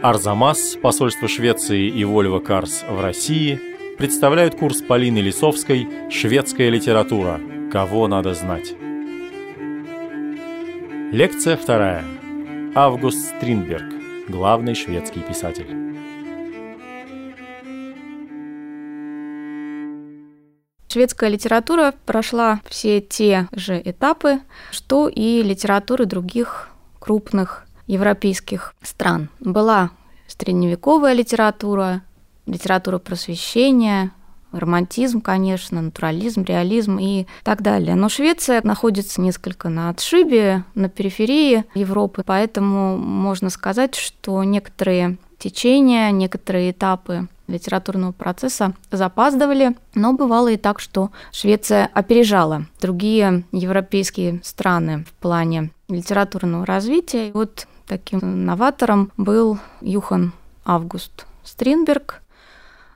Арзамас, посольство Швеции и Вольво Карс в России представляют курс Полины Лисовской «Шведская литература. Кого надо знать». Лекция вторая. Август Стринберг, главный шведский писатель. Шведская литература прошла все те же этапы, что и литературы других крупных европейских стран. Была средневековая литература, литература просвещения, романтизм, конечно, натурализм, реализм и так далее. Но Швеция находится несколько на отшибе, на периферии Европы, поэтому можно сказать, что некоторые течения, некоторые этапы литературного процесса запаздывали, но бывало и так, что Швеция опережала другие европейские страны в плане литературного развития. И вот таким новатором был Юхан Август Стринберг,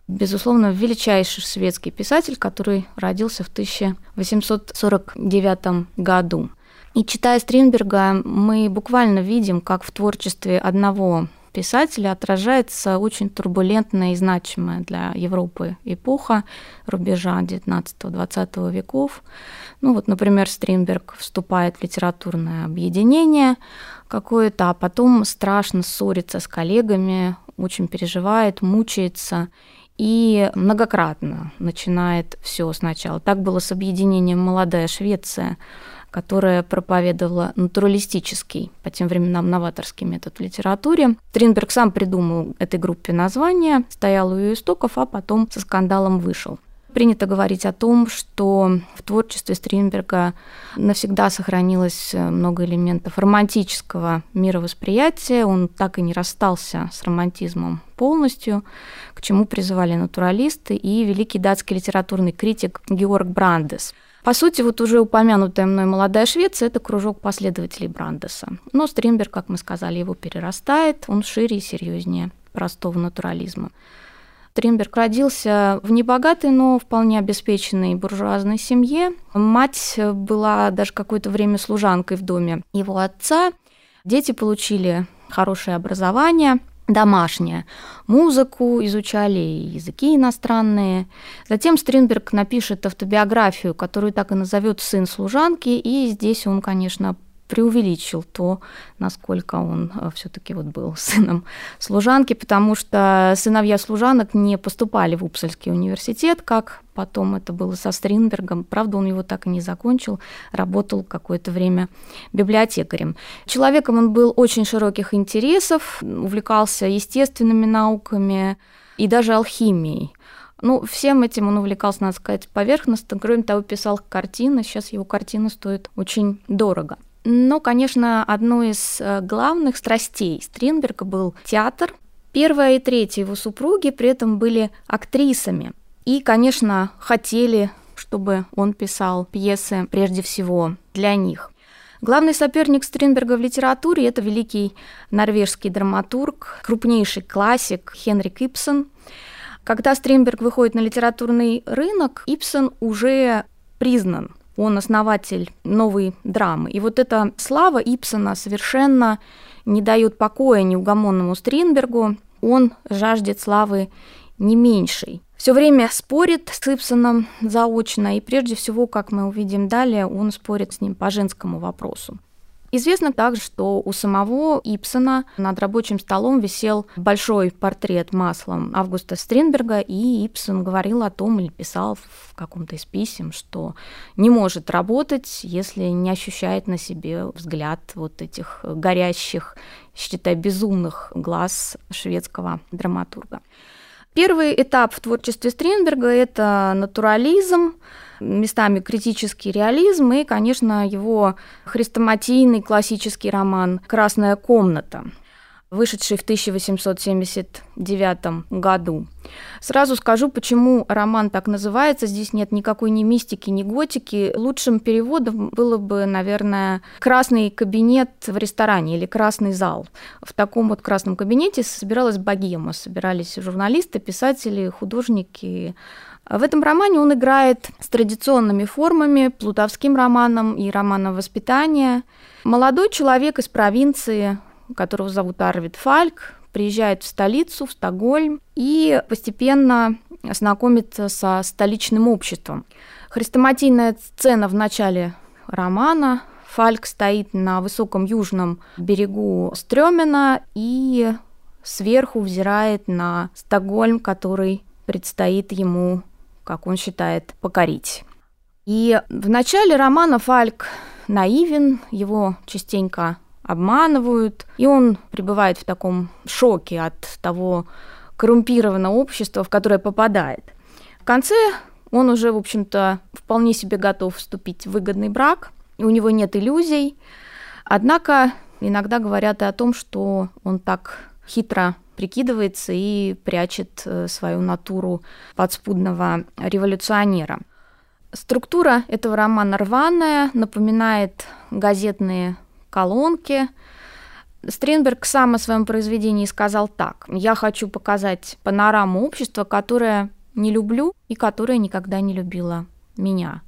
безусловно, величайший шведский писатель, который родился в 1849 году. И читая Стринберга, мы буквально видим, как в творчестве одного писателя отражается очень турбулентная и значимая для Европы эпоха рубежа XIX-XX веков. Ну вот, например, Стринберг вступает в литературное объединение какое-то, а потом страшно ссорится с коллегами, очень переживает, мучается и многократно начинает все сначала. Так было с объединением «Молодая Швеция», которая проповедовала натуралистический, по тем временам новаторский метод в литературе. Тринберг сам придумал этой группе название, стоял у ее истоков, а потом со скандалом вышел. Принято говорить о том, что в творчестве Стринберга навсегда сохранилось много элементов романтического мировосприятия. Он так и не расстался с романтизмом полностью, к чему призывали натуралисты и великий датский литературный критик Георг Брандес – по сути, вот уже упомянутая мной молодая Швеция – это кружок последователей Брандеса. Но Стримберг, как мы сказали, его перерастает, он шире и серьезнее простого натурализма. Стримберг родился в небогатой, но вполне обеспеченной буржуазной семье. Мать была даже какое-то время служанкой в доме его отца. Дети получили хорошее образование – домашнее. Музыку изучали, языки иностранные. Затем Стринберг напишет автобиографию, которую так и назовет «Сын служанки», и здесь он, конечно, преувеличил то, насколько он э, все-таки вот был сыном служанки, потому что сыновья служанок не поступали в Упсальский университет, как потом это было со Стринбергом. Правда, он его так и не закончил, работал какое-то время библиотекарем. Человеком он был очень широких интересов, увлекался естественными науками и даже алхимией. Ну, всем этим он увлекался, надо сказать, поверхностно. Кроме того, писал картины. Сейчас его картины стоят очень дорого. Но, конечно, одной из э, главных страстей Стринберга был театр. Первая и третья его супруги при этом были актрисами. И, конечно, хотели, чтобы он писал пьесы прежде всего для них. Главный соперник Стринберга в литературе – это великий норвежский драматург, крупнейший классик Хенрик Ипсон. Когда Стринберг выходит на литературный рынок, Ипсон уже признан он основатель новой драмы. И вот эта слава Ипсона совершенно не дает покоя неугомонному Стринбергу. Он жаждет славы не меньшей. Все время спорит с Ипсоном заочно, и прежде всего, как мы увидим далее, он спорит с ним по женскому вопросу. Известно также, что у самого Ипсона над рабочим столом висел большой портрет маслом Августа Стринберга, и Ипсон говорил о том или писал в каком-то из писем, что не может работать, если не ощущает на себе взгляд вот этих горящих, считай, безумных глаз шведского драматурга. Первый этап в творчестве Стринберга – это натурализм, местами критический реализм и, конечно, его хрестоматийный классический роман «Красная комната», вышедший в 1879 году. Сразу скажу, почему роман так называется. Здесь нет никакой ни мистики, ни готики. Лучшим переводом было бы, наверное, «Красный кабинет в ресторане» или «Красный зал». В таком вот красном кабинете собиралась богема, собирались журналисты, писатели, художники, в этом романе он играет с традиционными формами, плутовским романом и романом воспитания. Молодой человек из провинции, которого зовут Арвид Фальк, приезжает в столицу, в Стокгольм, и постепенно знакомится со столичным обществом. Хрестоматийная сцена в начале романа. Фальк стоит на высоком южном берегу Стрёмена и сверху взирает на Стокгольм, который предстоит ему, как он считает, покорить. И в начале романа Фальк наивен, его частенько обманывают, и он пребывает в таком шоке от того коррумпированного общества, в которое попадает. В конце он уже, в общем-то, вполне себе готов вступить в выгодный брак, у него нет иллюзий, однако иногда говорят и о том, что он так хитро прикидывается и прячет э, свою натуру подспудного революционера. Структура этого романа рваная, напоминает газетные колонки. Стринберг сам о своем произведении сказал так. «Я хочу показать панораму общества, которое не люблю и которое никогда не любило меня».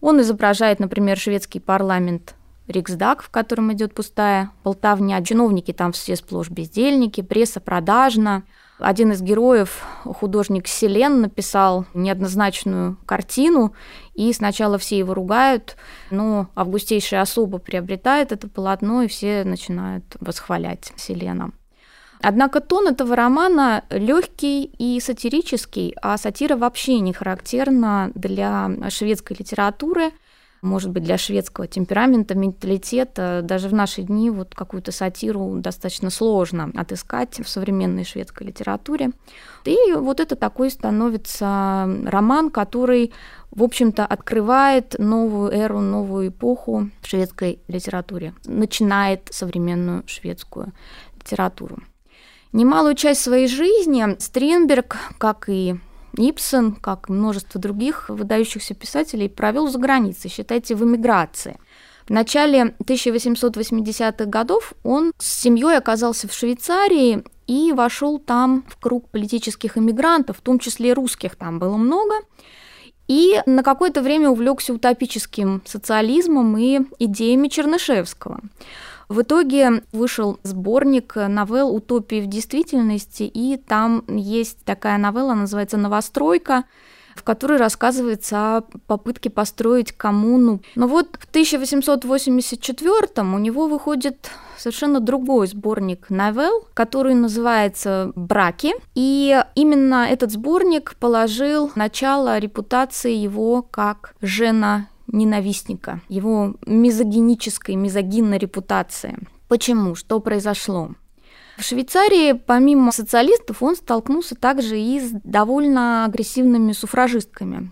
Он изображает, например, шведский парламент Риксдаг, в котором идет пустая болтовня. Чиновники там все сплошь бездельники, пресса продажна. Один из героев, художник Селен, написал неоднозначную картину, и сначала все его ругают, но августейшая особа приобретает это полотно, и все начинают восхвалять Селена. Однако тон этого романа легкий и сатирический, а сатира вообще не характерна для шведской литературы – может быть, для шведского темперамента, менталитета, даже в наши дни вот какую-то сатиру достаточно сложно отыскать в современной шведской литературе. И вот это такой становится роман, который, в общем-то, открывает новую эру, новую эпоху в шведской литературе, начинает современную шведскую литературу. Немалую часть своей жизни Стринберг, как и Ипсон, как и множество других выдающихся писателей, провел за границей, считайте, в эмиграции. В начале 1880-х годов он с семьей оказался в Швейцарии и вошел там в круг политических эмигрантов, в том числе русских там было много. И на какое-то время увлекся утопическим социализмом и идеями Чернышевского. В итоге вышел сборник новелл «Утопии в действительности», и там есть такая новелла, называется «Новостройка», в которой рассказывается о попытке построить коммуну. Но вот в 1884 у него выходит совершенно другой сборник новелл, который называется «Браки». И именно этот сборник положил начало репутации его как жена ненавистника, его мизогинической, мизогинной репутации. Почему? Что произошло? В Швейцарии, помимо социалистов, он столкнулся также и с довольно агрессивными суфражистками.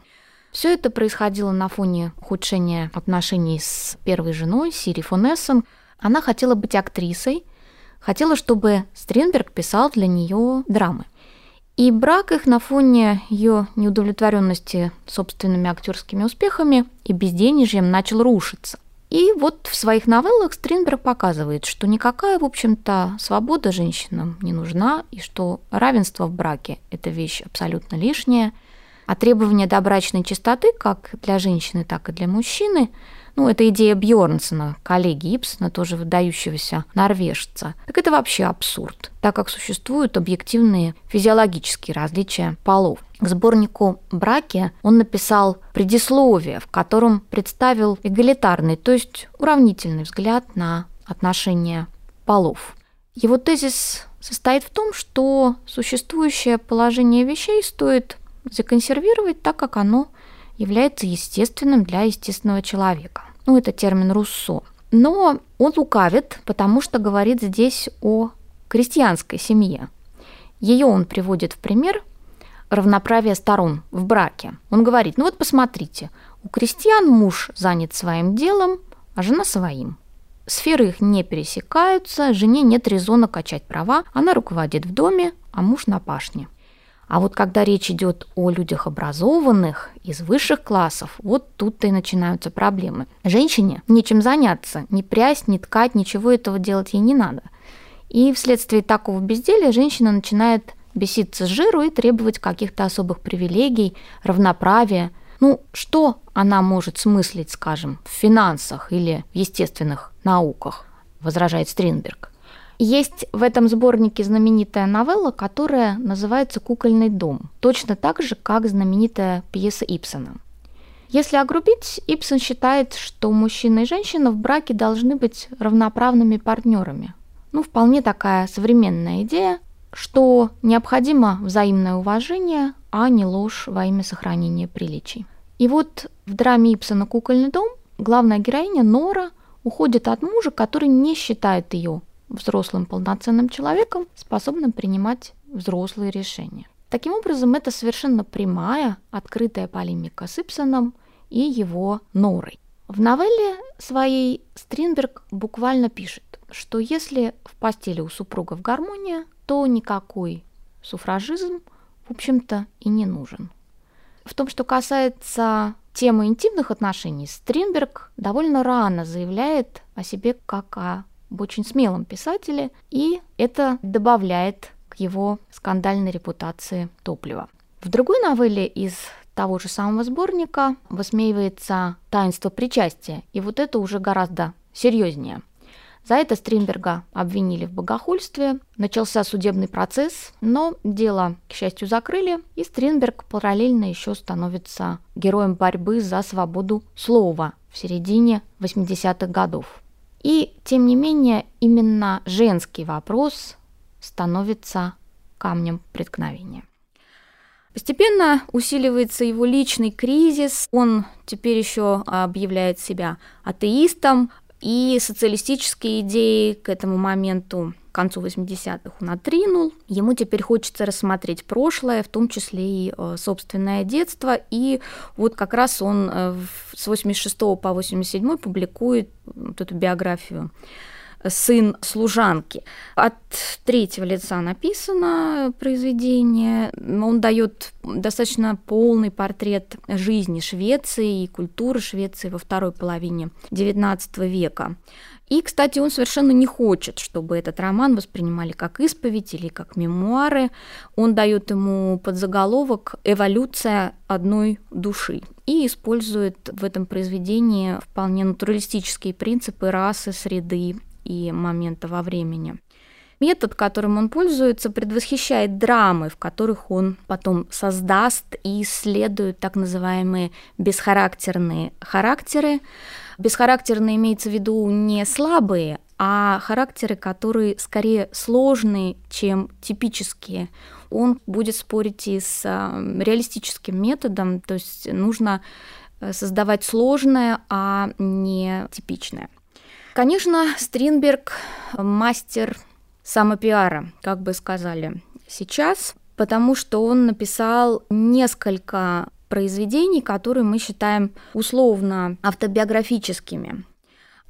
Все это происходило на фоне ухудшения отношений с первой женой, Сири фон Эссен. Она хотела быть актрисой, хотела, чтобы Стринберг писал для нее драмы – и брак их на фоне ее неудовлетворенности собственными актерскими успехами и безденежьем начал рушиться. И вот в своих новеллах Стринберг показывает, что никакая, в общем-то, свобода женщинам не нужна, и что равенство в браке – это вещь абсолютно лишняя, а требования добрачной чистоты как для женщины, так и для мужчины – ну, это идея Бьорнсона, коллеги Ипсона, тоже выдающегося норвежца, так это вообще абсурд, так как существуют объективные физиологические различия полов. К сборнику «Браки» он написал предисловие, в котором представил эгалитарный, то есть уравнительный взгляд на отношения полов. Его тезис состоит в том, что существующее положение вещей стоит законсервировать так, как оно является естественным для естественного человека. Ну, это термин Руссо. Но он лукавит, потому что говорит здесь о крестьянской семье. Ее он приводит в пример равноправия сторон в браке. Он говорит, ну вот посмотрите, у крестьян муж занят своим делом, а жена своим. Сферы их не пересекаются, жене нет резона качать права, она руководит в доме, а муж на пашне. А вот когда речь идет о людях образованных, из высших классов, вот тут-то и начинаются проблемы. Женщине нечем заняться, ни прясть, ни ткать, ничего этого делать ей не надо. И вследствие такого безделия женщина начинает беситься с жиру и требовать каких-то особых привилегий, равноправия. Ну, что она может смыслить, скажем, в финансах или в естественных науках, возражает Стринберг. Есть в этом сборнике знаменитая новелла, которая называется «Кукольный дом», точно так же, как знаменитая пьеса Ипсона. Если огрубить, Ипсон считает, что мужчина и женщина в браке должны быть равноправными партнерами. Ну, вполне такая современная идея, что необходимо взаимное уважение, а не ложь во имя сохранения приличий. И вот в драме Ипсона «Кукольный дом» главная героиня Нора уходит от мужа, который не считает ее взрослым полноценным человеком, способным принимать взрослые решения. Таким образом, это совершенно прямая, открытая полемика с Ипсоном и его Норой. В новелле своей Стринберг буквально пишет, что если в постели у супругов гармония, то никакой суфражизм, в общем-то, и не нужен. В том, что касается темы интимных отношений, Стринберг довольно рано заявляет о себе как о об очень смелом писателе, и это добавляет к его скандальной репутации топлива. В другой новелле из того же самого сборника высмеивается таинство причастия, и вот это уже гораздо серьезнее. За это Стринберга обвинили в богохульстве, начался судебный процесс, но дело, к счастью, закрыли, и Стринберг параллельно еще становится героем борьбы за свободу слова в середине 80-х годов. И, тем не менее, именно женский вопрос становится камнем преткновения. Постепенно усиливается его личный кризис, он теперь еще объявляет себя атеистом, и социалистические идеи к этому моменту, концу 80-х, он отринул. Ему теперь хочется рассмотреть прошлое, в том числе и э, собственное детство. И вот как раз он э, с 86 по 87 публикует вот эту биографию сын служанки. От третьего лица написано произведение. Он дает достаточно полный портрет жизни Швеции и культуры Швеции во второй половине XIX века. И, кстати, он совершенно не хочет, чтобы этот роман воспринимали как исповедь или как мемуары. Он дает ему подзаголовок «Эволюция одной души» и использует в этом произведении вполне натуралистические принципы расы, среды и момента во времени. Метод, которым он пользуется, предвосхищает драмы, в которых он потом создаст и исследует так называемые бесхарактерные характеры. Бесхарактерные имеется в виду не слабые, а характеры, которые скорее сложные, чем типические. Он будет спорить и с э, реалистическим методом, то есть нужно э, создавать сложное, а не типичное. Конечно, Стринберг мастер самопиара, как бы сказали сейчас, потому что он написал несколько произведений, которые мы считаем условно автобиографическими.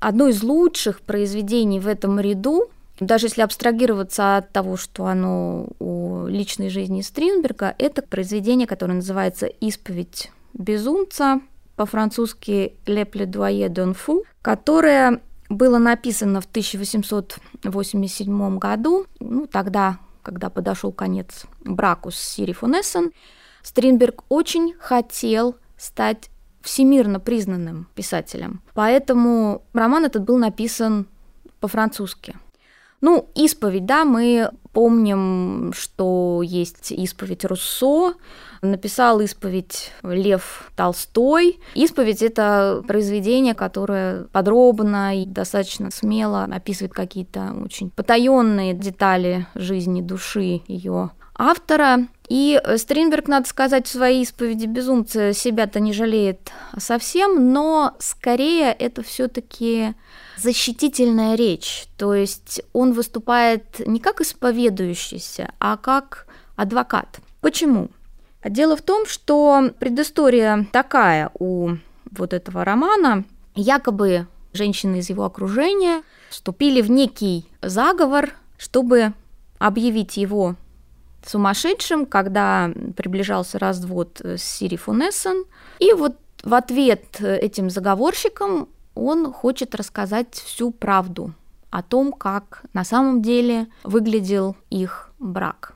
Одно из лучших произведений в этом ряду, даже если абстрагироваться от того, что оно у личной жизни Стринберга, это произведение, которое называется «Исповедь безумца», по-французски «Le plaidoyer d'un fou», которое было написано в 1887 году, ну, тогда, когда подошел конец браку с Сири фон Стринберг очень хотел стать всемирно признанным писателем. Поэтому роман этот был написан по-французски. Ну, исповедь, да, мы помним, что есть исповедь Руссо, написал исповедь Лев Толстой. Исповедь — это произведение, которое подробно и достаточно смело описывает какие-то очень потаенные детали жизни души ее автора. И Стринберг, надо сказать, в своей исповеди безумца себя-то не жалеет совсем, но скорее это все-таки защитительная речь. То есть он выступает не как исповедующийся, а как адвокат. Почему? Дело в том, что предыстория такая у вот этого романа. Якобы женщины из его окружения вступили в некий заговор, чтобы объявить его сумасшедшим, когда приближался развод с Сири Фунессен. И вот в ответ этим заговорщикам он хочет рассказать всю правду о том, как на самом деле выглядел их брак.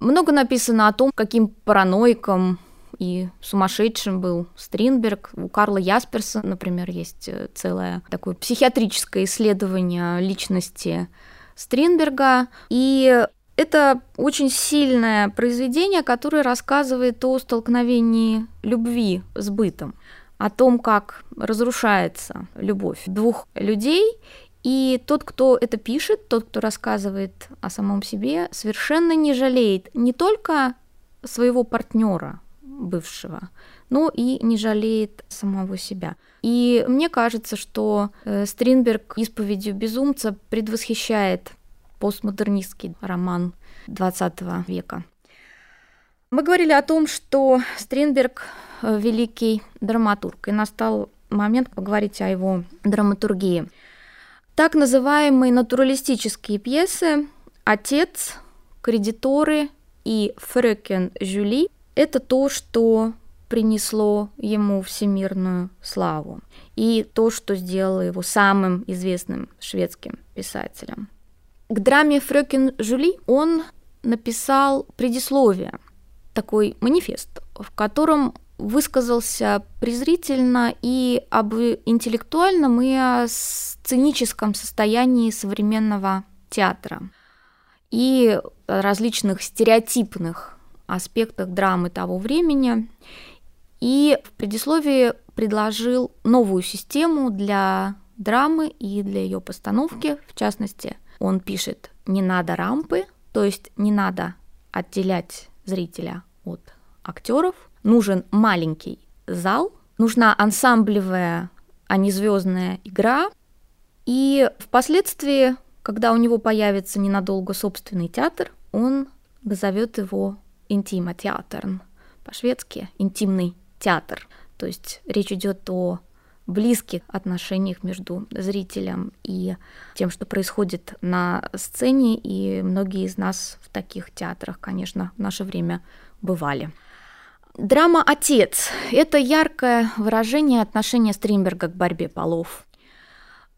Много написано о том, каким параноиком и сумасшедшим был Стринберг. У Карла Ясперса, например, есть э, целое такое психиатрическое исследование личности Стринберга. И это очень сильное произведение, которое рассказывает о столкновении любви с бытом, о том, как разрушается любовь двух людей. И тот, кто это пишет, тот, кто рассказывает о самом себе, совершенно не жалеет не только своего партнера бывшего, но и не жалеет самого себя. И мне кажется, что э, Стринберг исповедью безумца предвосхищает постмодернистский роман XX века. Мы говорили о том, что Стринберг э, великий драматург, и настал момент поговорить о его драматургии. Так называемые натуралистические пьесы «Отец», «Кредиторы» и «Фрёкен Жюли» – это то, что принесло ему всемирную славу, и то, что сделало его самым известным шведским писателем. К драме Фрёкин Жюли он написал предисловие, такой манифест, в котором высказался презрительно и об интеллектуальном, и о сценическом состоянии современного театра, и различных стереотипных аспектах драмы того времени. И в предисловии предложил новую систему для драмы и для ее постановки, в частности – он пишет, не надо рампы, то есть не надо отделять зрителя от актеров. Нужен маленький зал, нужна ансамблевая, а не звездная игра. И впоследствии, когда у него появится ненадолго собственный театр, он назовет его интима театр, по-шведски интимный театр. То есть речь идет о близких отношениях между зрителем и тем, что происходит на сцене, и многие из нас в таких театрах, конечно, в наше время бывали. Драма «Отец» — это яркое выражение отношения Стримберга к борьбе полов.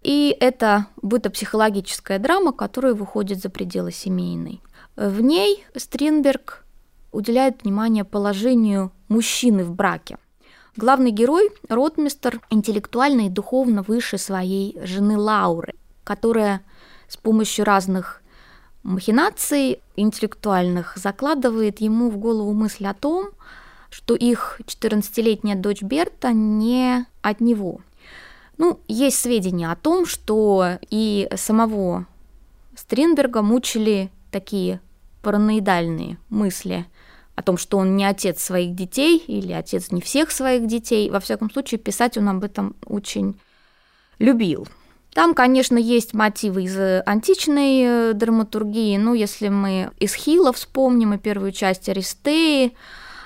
И это бытопсихологическая драма, которая выходит за пределы семейной. В ней Стринберг уделяет внимание положению мужчины в браке – Главный герой – ротмистер, интеллектуально и духовно выше своей жены Лауры, которая с помощью разных махинаций интеллектуальных закладывает ему в голову мысль о том, что их 14-летняя дочь Берта не от него. Ну, есть сведения о том, что и самого Стринберга мучили такие параноидальные мысли – о том, что он не отец своих детей или отец не всех своих детей. Во всяком случае, писать он об этом очень любил. Там, конечно, есть мотивы из античной э, драматургии. Ну, если мы из Хила вспомним и первую часть Аристеи,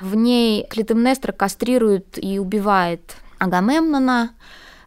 в ней Клитемнестра кастрирует и убивает Агамемнона,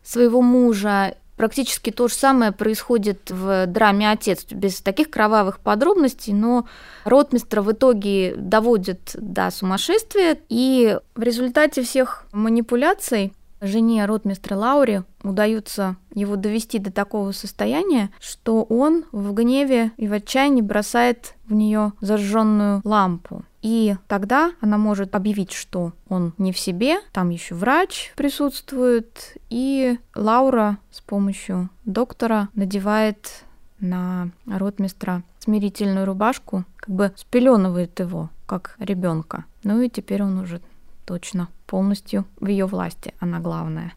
своего мужа, Практически то же самое происходит в драме «Отец», без таких кровавых подробностей, но ротмистра в итоге доводит до сумасшествия, и в результате всех манипуляций жене ротмистра Лаури удается его довести до такого состояния, что он в гневе и в отчаянии бросает в нее зажженную лампу. И тогда она может объявить, что он не в себе, там еще врач присутствует, и Лаура с помощью доктора надевает на ротмистра смирительную рубашку, как бы спеленывает его, как ребенка. Ну и теперь он уже точно полностью в ее власти, она главная.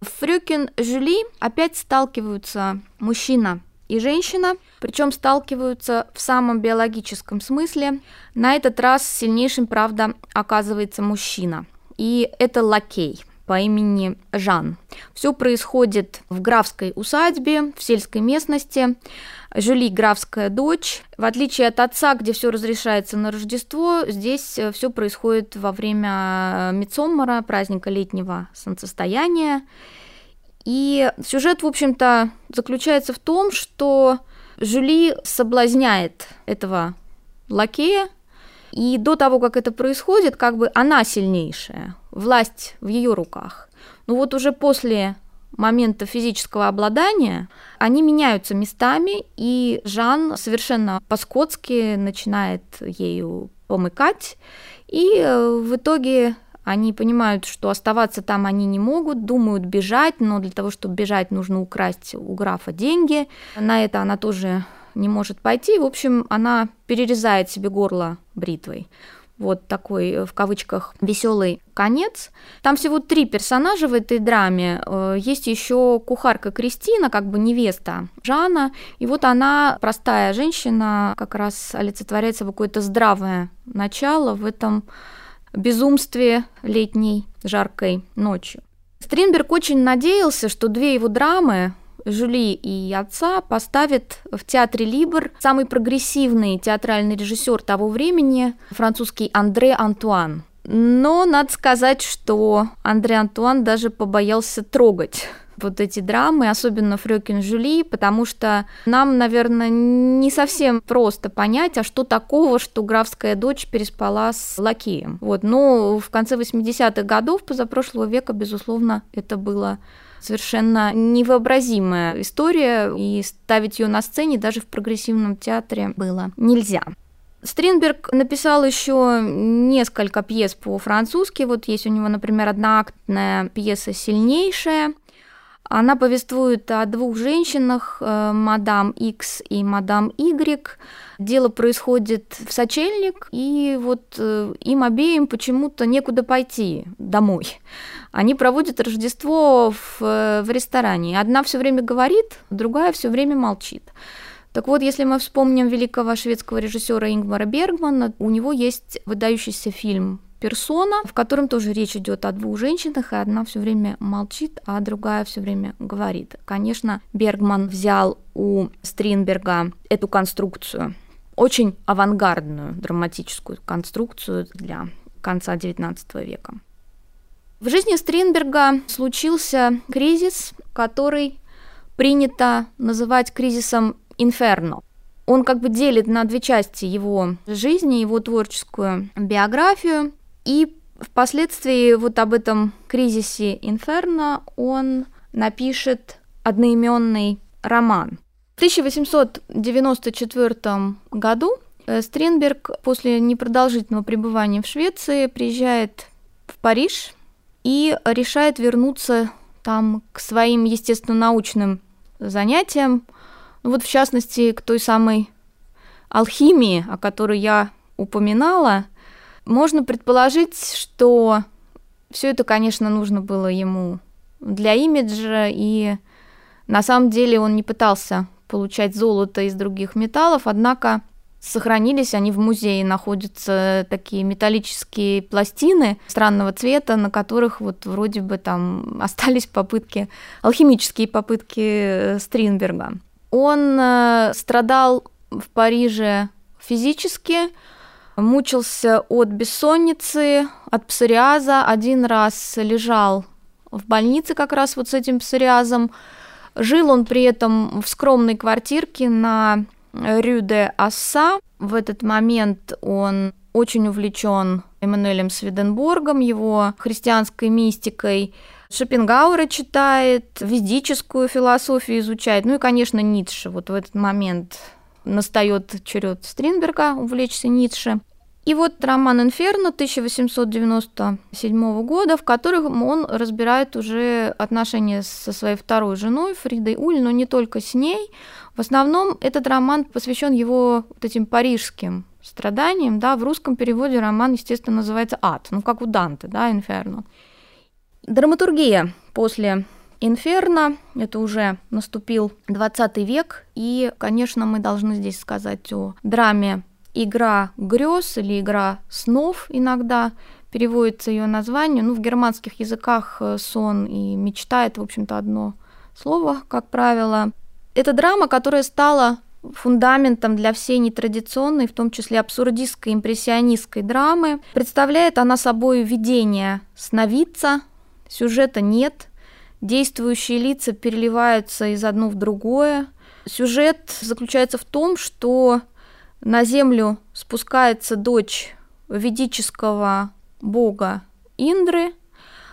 В Фрюкен Жюли опять сталкиваются мужчина и женщина, причем сталкиваются в самом биологическом смысле. На этот раз сильнейшим, правда, оказывается мужчина. И это лакей по имени Жан. Все происходит в графской усадьбе, в сельской местности. Жюли графская дочь. В отличие от отца, где все разрешается на Рождество, здесь э, все происходит во время Мицоммара, праздника летнего солнцестояния. И сюжет, в общем-то, заключается в том, что Жюли соблазняет этого лакея, и до того, как это происходит, как бы она сильнейшая, власть в ее руках. Но вот уже после момента физического обладания они меняются местами, и Жан совершенно по-скотски начинает ею помыкать, и э, в итоге они понимают, что оставаться там они не могут, думают бежать, но для того, чтобы бежать, нужно украсть у графа деньги. На это она тоже не может пойти. В общем, она перерезает себе горло бритвой вот такой э, в кавычках веселый конец. Там всего три персонажа в этой драме. Э, есть еще кухарка Кристина, как бы невеста Жана. И вот она, простая женщина, как раз олицетворяет собой какое-то здравое начало в этом безумстве летней жаркой ночью. Стринберг очень надеялся, что две его драмы Жюли и отца поставит в театре Либр самый прогрессивный театральный режиссер того времени, французский Андре Антуан. Но надо сказать, что Андре Антуан даже побоялся трогать вот эти драмы, особенно Фрёкин Жюли, потому что нам, наверное, не совсем просто понять, а что такого, что графская дочь переспала с лакеем. Вот, но в конце 80-х годов позапрошлого века, безусловно, это было совершенно невообразимая история, и ставить ее на сцене даже в прогрессивном театре было нельзя. Стринберг написал еще несколько пьес по-французски. Вот есть у него, например, одноактная пьеса «Сильнейшая», она повествует о двух женщинах, э, мадам X и мадам Y. Дело происходит в сочельник, и вот э, им обеим почему-то некуда пойти домой. Они проводят Рождество в, э, в ресторане. Одна все время говорит, другая все время молчит. Так вот, если мы вспомним великого шведского режиссера Ингмара Бергмана, у него есть выдающийся фильм персона, в котором тоже речь идет о двух женщинах, и одна все время молчит, а другая все время говорит. Конечно, Бергман взял у Стринберга эту конструкцию, очень авангардную драматическую конструкцию для конца XIX века. В жизни Стринберга случился кризис, который принято называть кризисом инферно он как бы делит на две части его жизни, его творческую биографию. И впоследствии вот об этом кризисе Инферно он напишет одноименный роман. В 1894 году э, Стринберг после непродолжительного пребывания в Швеции приезжает в Париж и решает вернуться там к своим естественно-научным занятиям, ну вот в частности к той самой алхимии, о которой я упоминала, можно предположить, что все это, конечно, нужно было ему для имиджа, и на самом деле он не пытался получать золото из других металлов, однако сохранились они в музее, находятся такие металлические пластины странного цвета, на которых вот вроде бы там остались попытки, алхимические попытки э, Стринберга. Он э, страдал в Париже физически, мучился от бессонницы, от псориаза, один раз лежал в больнице как раз вот с этим псориазом. Жил он при этом в скромной квартирке на Рюде Асса. В этот момент он очень увлечен Эммануэлем Сведенборгом, его христианской мистикой. Шопенгауэра читает, ведическую философию изучает, ну и, конечно, Ницше. Вот в этот момент настает черед Стринберга увлечься Ницше. И вот роман «Инферно» 1897 года, в котором он разбирает уже отношения со своей второй женой Фридой Уль, но не только с ней. В основном этот роман посвящен его вот этим парижским страданиям. Да, в русском переводе роман, естественно, называется «Ад», ну как у Данте, да, «Инферно». Драматургия после Инферно, это уже наступил 20 век, и, конечно, мы должны здесь сказать о драме «Игра грез» или «Игра снов» иногда переводится ее название. Ну, в германских языках э, сон и мечта – это, в общем-то, одно слово, как правило. Это драма, которая стала фундаментом для всей нетрадиционной, в том числе абсурдистской, импрессионистской драмы. Представляет она собой видение сновидца, сюжета нет – Действующие лица переливаются из одно в другое. Сюжет заключается в том, что на землю спускается дочь ведического бога Индры.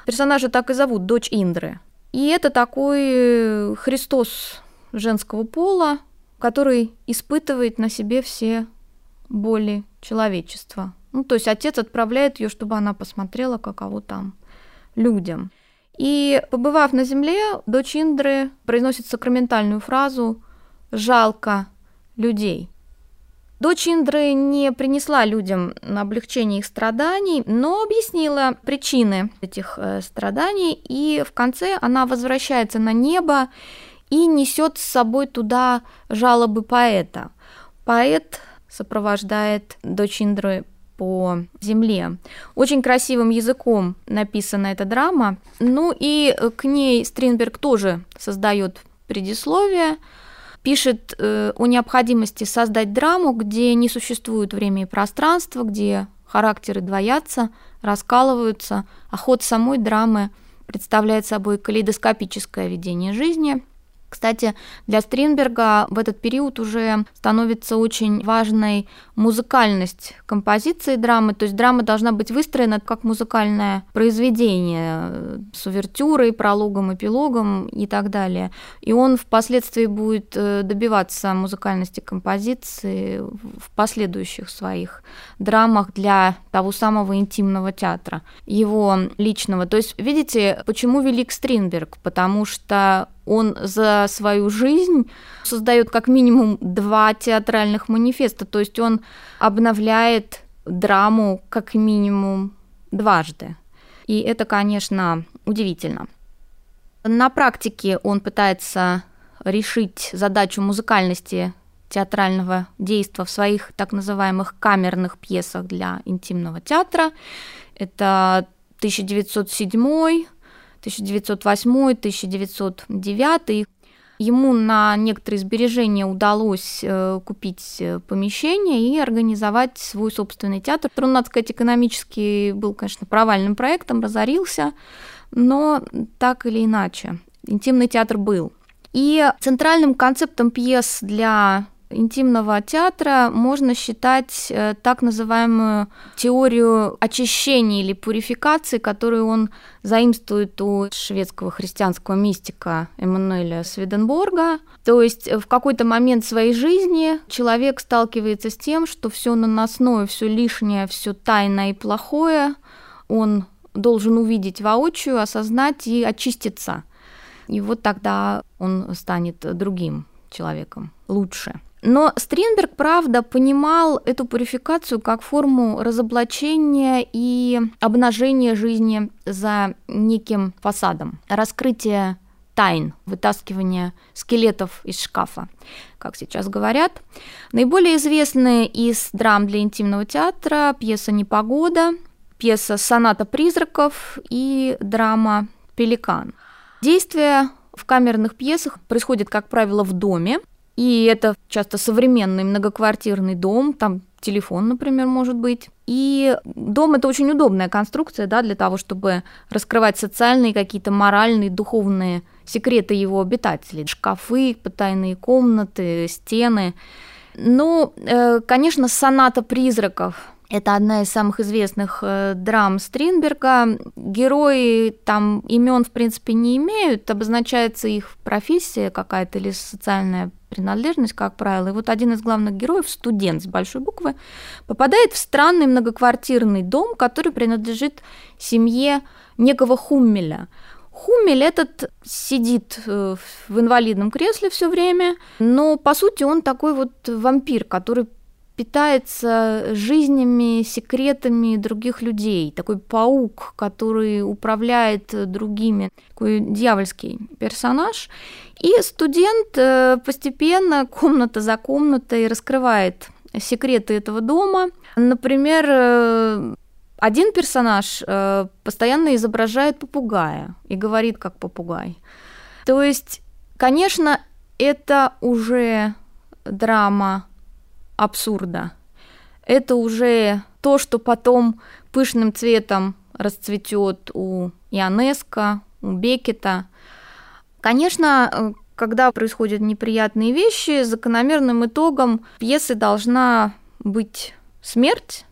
Персонажа так и зовут, дочь Индры. И это такой Христос женского пола, который испытывает на себе все боли человечества. Ну, то есть отец отправляет ее, чтобы она посмотрела, каково там людям. И, побывав на земле, дочь Индры произносит сакраментальную фразу «жалко людей. Дочь Индры не принесла людям облегчение их страданий, но объяснила причины этих э, страданий, и в конце она возвращается на небо и несет с собой туда жалобы поэта. Поэт сопровождает дочь Индры по земле. Очень красивым языком написана эта драма. Ну и к ней Стринберг тоже создает предисловие, пишет э, о необходимости создать драму, где не существует время и пространство, где характеры двоятся, раскалываются, а ход самой драмы представляет собой калейдоскопическое видение жизни, кстати, для Стринберга в этот период уже становится очень важной музыкальность композиции драмы, то есть драма должна быть выстроена как музыкальное произведение с увертюрой, прологом, эпилогом и так далее. И он впоследствии будет э, добиваться музыкальности композиции в последующих своих драмах для того самого интимного театра, его личного. То есть, видите, почему велик Стринберг? Потому что он за свою жизнь создает как минимум два театральных манифеста, то есть он обновляет драму как минимум дважды. И это, конечно, удивительно. На практике он пытается решить задачу музыкальности театрального действия в своих так называемых камерных пьесах для интимного театра. Это 1907 1908-1909. Ему на некоторые сбережения удалось э, купить э, помещение и организовать свой собственный театр. Он, надо сказать, экономически был, конечно, провальным проектом, разорился, но так или иначе, интимный театр был. И центральным концептом пьес для интимного театра можно считать э, так называемую теорию очищения или пурификации, которую он заимствует у шведского христианского мистика Эммануэля Сведенборга. То есть в какой-то момент своей жизни человек сталкивается с тем, что все наносное, все лишнее, все тайное и плохое он должен увидеть воочию, осознать и очиститься. И вот тогда он станет другим человеком, лучше. Но Стринберг, правда, понимал эту пурификацию как форму разоблачения и обнажения жизни за неким фасадом, раскрытие тайн, вытаскивание скелетов из шкафа, как сейчас говорят. Наиболее известные из драм для интимного театра пьеса «Непогода», пьеса «Соната призраков» и драма «Пеликан». Действие в камерных пьесах происходит, как правило, в доме, и это часто современный многоквартирный дом, там телефон, например, может быть. И дом это очень удобная конструкция, да, для того, чтобы раскрывать социальные какие-то моральные, духовные секреты его обитателей. Шкафы, потайные комнаты, стены. Ну, э, конечно, соната призраков это одна из самых известных э, драм Стринберга. Герои там имен, в принципе, не имеют, обозначается их профессия какая-то или социальная принадлежность, как правило. И вот один из главных героев, студент с большой буквы, попадает в странный многоквартирный дом, который принадлежит семье некого Хуммеля. Хумель этот сидит э, в инвалидном кресле все время, но по сути он такой вот вампир, который питается жизнями, секретами других людей. Такой паук, который управляет другими. Такой дьявольский персонаж. И студент э, постепенно, комната за комнатой, раскрывает секреты этого дома. Например, э, один персонаж э, постоянно изображает попугая и говорит как попугай. То есть, конечно, это уже драма абсурда. Это уже то, что потом пышным цветом расцветет у Ионеско, у Бекета. Конечно, э, когда происходят неприятные вещи, закономерным итогом пьесы должна быть смерть.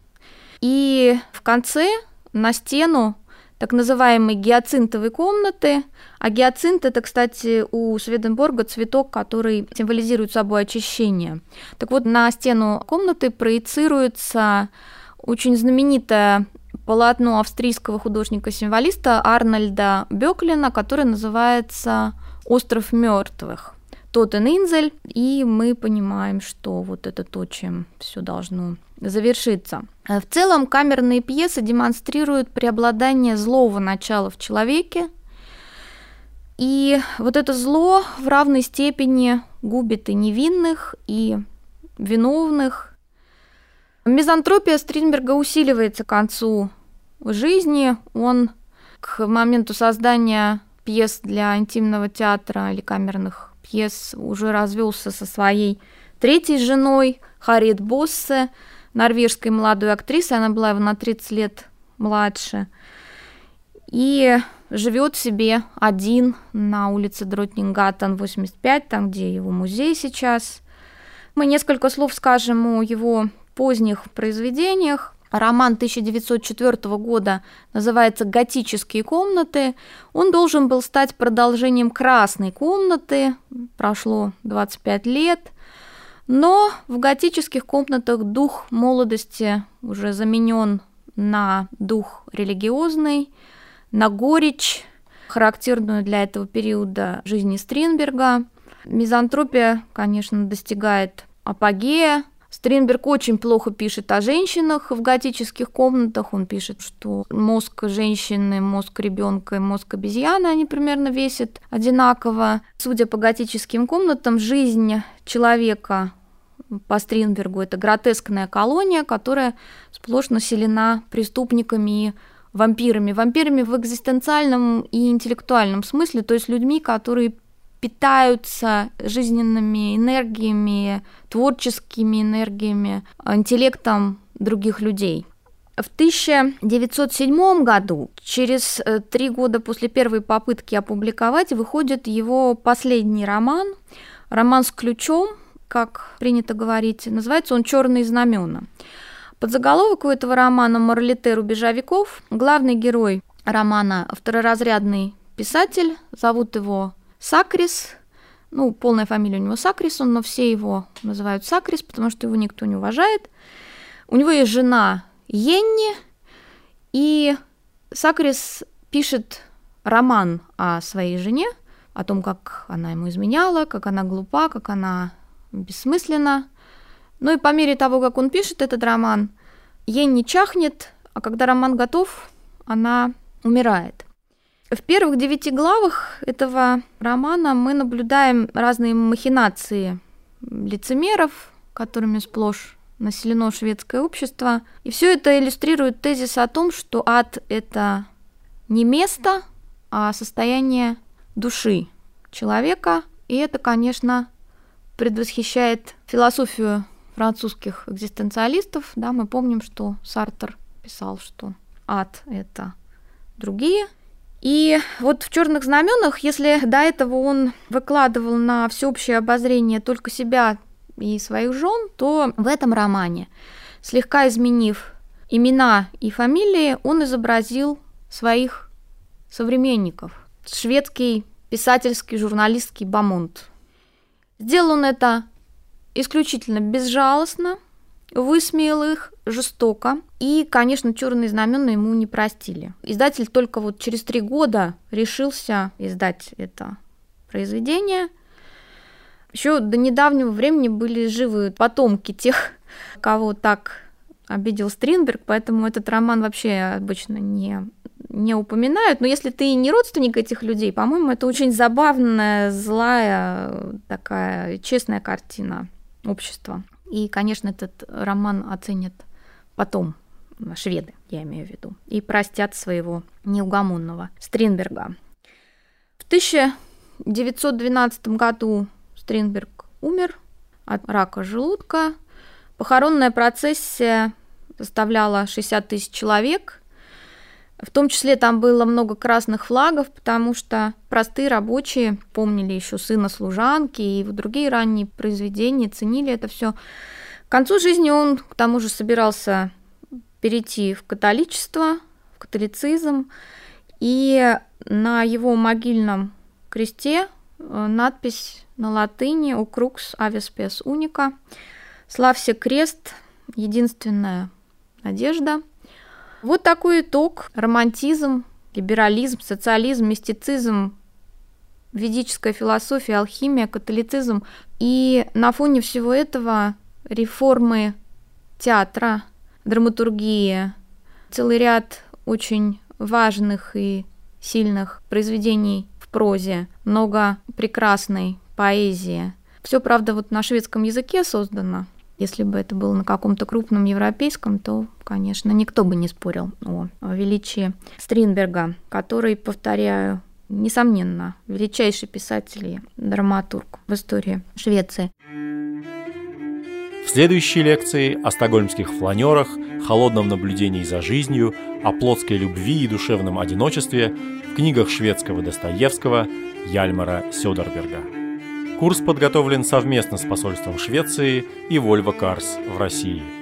И в конце на стену так называемой гиацинтовой комнаты. А гиацинт это, кстати, у Сведенборга цветок, который символизирует собой очищение. Так вот, на стену комнаты проецируется очень знаменитое полотно австрийского художника-символиста Арнольда Бёклина, которое называется «Остров мертвых». Тотен-Инзель, и мы понимаем, что вот это то, чем все должно завершиться. В целом камерные пьесы демонстрируют преобладание злого начала в человеке, и вот это зло в равной степени губит и невинных, и виновных. Мизантропия Стринберга усиливается к концу жизни. Он к моменту создания пьес для интимного театра или камерных пьес уже развелся со своей третьей женой Харит Боссе, норвежской молодой актрисой. Она была его на 30 лет младше. И живет себе один на улице Дротнингаттен 85, там, где его музей сейчас. Мы несколько слов скажем о его поздних произведениях. Роман 1904 года называется «Готические комнаты». Он должен был стать продолжением «Красной комнаты». Прошло 25 лет. Но в готических комнатах дух молодости уже заменен на дух религиозный, на горечь, характерную для этого периода жизни Стринберга. Мизантропия, конечно, достигает апогея. Стринберг очень плохо пишет о женщинах в готических комнатах. Он пишет, что мозг женщины, мозг ребенка и мозг обезьяны, они примерно весят одинаково. Судя по готическим комнатам, жизнь человека по Стринбергу это гротескная колония, которая сплошь населена преступниками и вампирами. Вампирами в экзистенциальном и интеллектуальном смысле, то есть людьми, которые питаются жизненными энергиями, творческими энергиями, интеллектом других людей. В 1907 году, через э, три года после первой попытки опубликовать, выходит его последний роман, роман с ключом, как принято говорить, называется он «Черные знамена». Подзаголовок у этого романа «Моралите рубежа веков». Главный герой романа – второразрядный писатель, зовут его Сакрис, ну, полная фамилия у него Сакрисон, но все его называют Сакрис, потому что его никто не уважает. У него есть жена Йенни, и Сакрис пишет роман о своей жене, о том, как она ему изменяла, как она глупа, как она бессмысленна. Ну и по мере того, как он пишет этот роман, Йенни чахнет, а когда роман готов, она умирает. В первых девяти главах этого романа мы наблюдаем разные махинации лицемеров, которыми сплошь населено шведское общество. И все это иллюстрирует тезис о том, что ад – это не место, а состояние души человека. И это, конечно, предвосхищает философию французских экзистенциалистов. Да, мы помним, что Сартер писал, что ад – это другие – и вот в черных знаменах, если до этого он выкладывал на всеобщее обозрение только себя и своих жен, то в этом романе, слегка изменив имена и фамилии, он изобразил своих современников. Шведский писательский журналистский Бамонт. Сделал он это исключительно безжалостно, высмеял их жестоко. И, конечно, черные знамена ему не простили. Издатель только вот через три года решился издать это произведение. Еще до недавнего времени были живы потомки тех, кого так обидел Стринберг, поэтому этот роман вообще обычно не, не упоминают. Но если ты не родственник этих людей, по-моему, это очень забавная, злая, такая честная картина общества. И, конечно, этот роман оценят потом шведы, я имею в виду, и простят своего неугомонного Стринберга. В 1912 году Стринберг умер от рака желудка. Похоронная процессия составляла 60 тысяч человек. В том числе там было много красных флагов, потому что простые рабочие помнили еще сына служанки и другие ранние произведения, ценили это все. К концу жизни он, к тому же, собирался перейти в католичество, в католицизм, и на его могильном кресте э, надпись на латыни «Укрукс авеспес уника» «Славься крест, единственная надежда». Вот такой итог. Романтизм, либерализм, социализм, мистицизм ведическая философия, алхимия, католицизм. И на фоне всего этого реформы театра, драматургии, целый ряд очень важных и сильных произведений в прозе, много прекрасной поэзии. Все, правда, вот на шведском языке создано. Если бы это было на каком-то крупном европейском, то, конечно, никто бы не спорил о величии Стринберга, который, повторяю, несомненно, величайший писатель и драматург в истории Швеции. В следующей лекции о стокгольмских фланерах, холодном наблюдении за жизнью, о плотской любви и душевном одиночестве в книгах шведского Достоевского Яльмара Сёдерберга. Курс подготовлен совместно с посольством Швеции и Volvo Cars в России –